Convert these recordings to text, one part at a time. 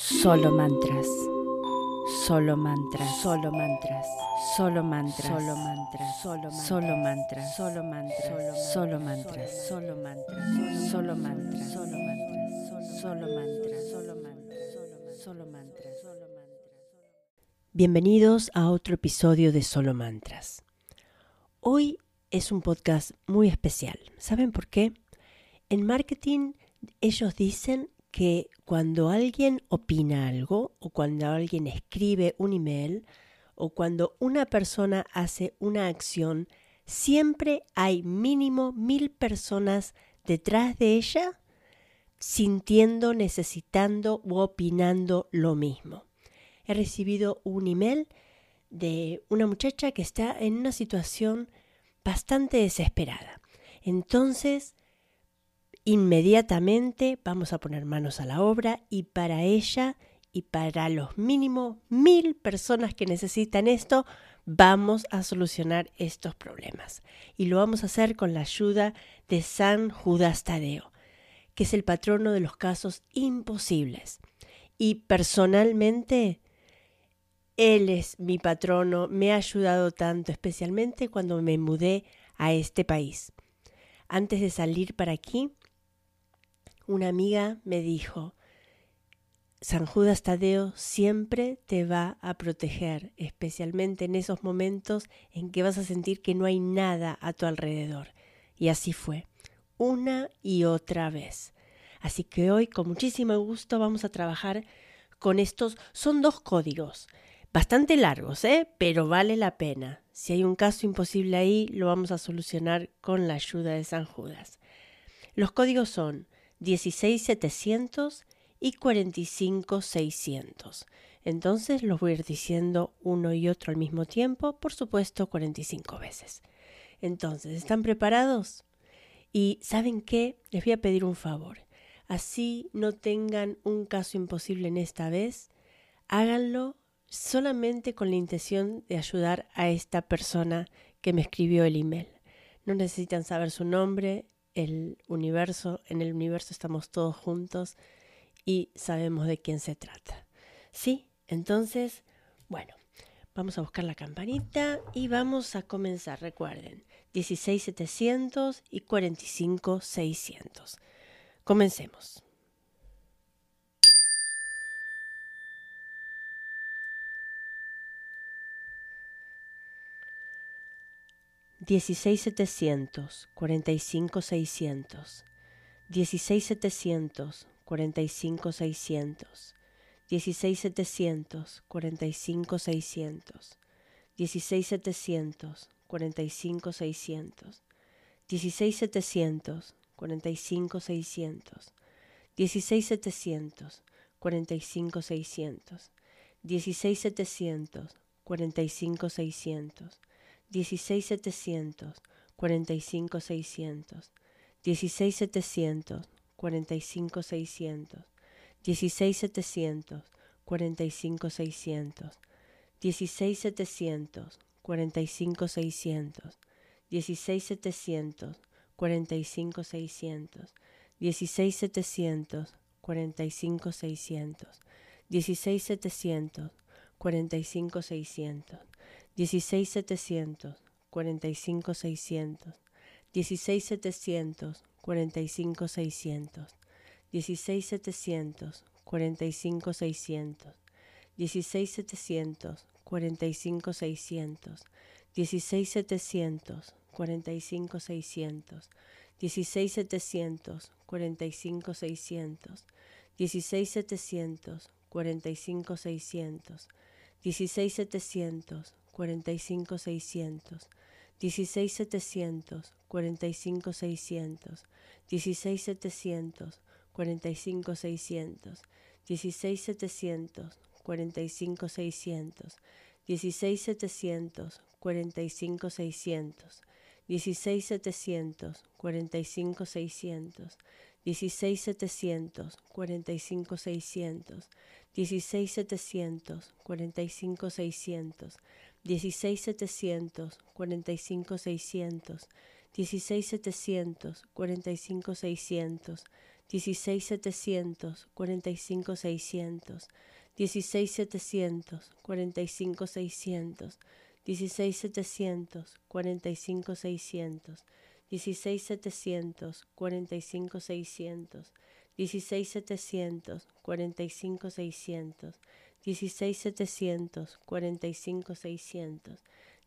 Solo mantras. Solo mantras. Solo mantras. Solo mantras. Solo mantras. Solo mantras. Solo mantras. Solo mantras. Solo mantras. Solo mantras. Solo mantras. Solo mantras. Solo mantras. Solo mantras. Solo mantras. Bienvenidos a otro episodio de Solo Mantras. Hoy es un podcast muy especial. ¿Saben por qué? En marketing ellos dicen que cuando alguien opina algo o cuando alguien escribe un email o cuando una persona hace una acción, siempre hay mínimo mil personas detrás de ella sintiendo, necesitando u opinando lo mismo. He recibido un email de una muchacha que está en una situación bastante desesperada. Entonces inmediatamente vamos a poner manos a la obra y para ella y para los mínimo mil personas que necesitan esto, vamos a solucionar estos problemas. Y lo vamos a hacer con la ayuda de San Judas Tadeo, que es el patrono de los casos imposibles. Y personalmente, él es mi patrono, me ha ayudado tanto, especialmente cuando me mudé a este país. Antes de salir para aquí, una amiga me dijo, San Judas Tadeo siempre te va a proteger, especialmente en esos momentos en que vas a sentir que no hay nada a tu alrededor. Y así fue, una y otra vez. Así que hoy, con muchísimo gusto, vamos a trabajar con estos. Son dos códigos, bastante largos, ¿eh? pero vale la pena. Si hay un caso imposible ahí, lo vamos a solucionar con la ayuda de San Judas. Los códigos son 16700 y 45600. Entonces los voy a ir diciendo uno y otro al mismo tiempo, por supuesto 45 veces. Entonces, ¿están preparados? Y ¿saben qué? Les voy a pedir un favor. Así no tengan un caso imposible en esta vez, háganlo solamente con la intención de ayudar a esta persona que me escribió el email. No necesitan saber su nombre, el universo, en el universo estamos todos juntos y sabemos de quién se trata. ¿Sí? Entonces, bueno, vamos a buscar la campanita y vamos a comenzar. Recuerden, 16700 y 45600. Comencemos. 16700, 45600, 16700, 45600, 16700, 45600, 16700, 45600, 16700, 45600, 16700, 45600, 16700, 45600, 16700, 45600, 16700, 45600, 16700, 45600, 16700, 45600, 16700, 45600, 16700, 45600, 16700, 45600, 16700, 45600, 16700, 45600, 16700, 45600, 16700, 45600, 16700, 45600, 16700, 45600, 16700, 45600, 16700, 45 600, 16 700, 45 600, 16 700, 45 600, 16 700, 45 600, 16 700, 45 600, 16 700, 45 600, 16 700, 45 600, 16 700, 45 600, 16700, 45600, 16700, 45600, 16700, 45600, 16700, 45600, 16700, 45600, 16700, 45600, 16700, 45600, 16700, 45600,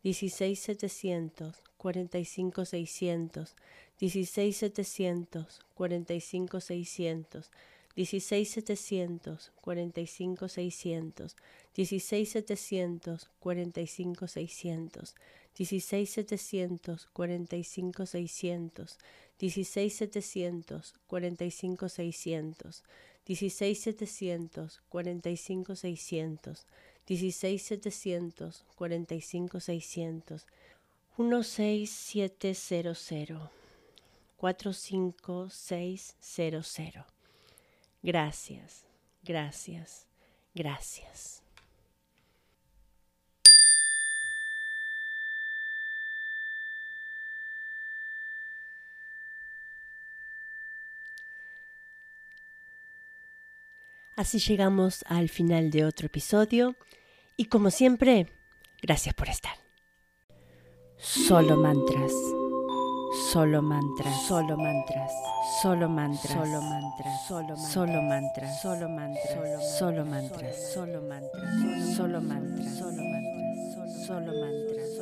16700, 45600, 16700, 45600, 16700, 45600, 16700, 45600, 16700, 45600, 16700, 45600, 16700, 45600, 16700, 45600, 16700, 45600. Gracias, gracias, gracias. Así llegamos al final de otro episodio y como siempre, gracias por estar. Solo mantras, solo mantras, solo mantras, solo mantras, solo mantras, solo mantras, solo mantras, solo mantras, solo mantras, solo mantras, solo mantras, solo mantras, solo mantras, solo mantras, solo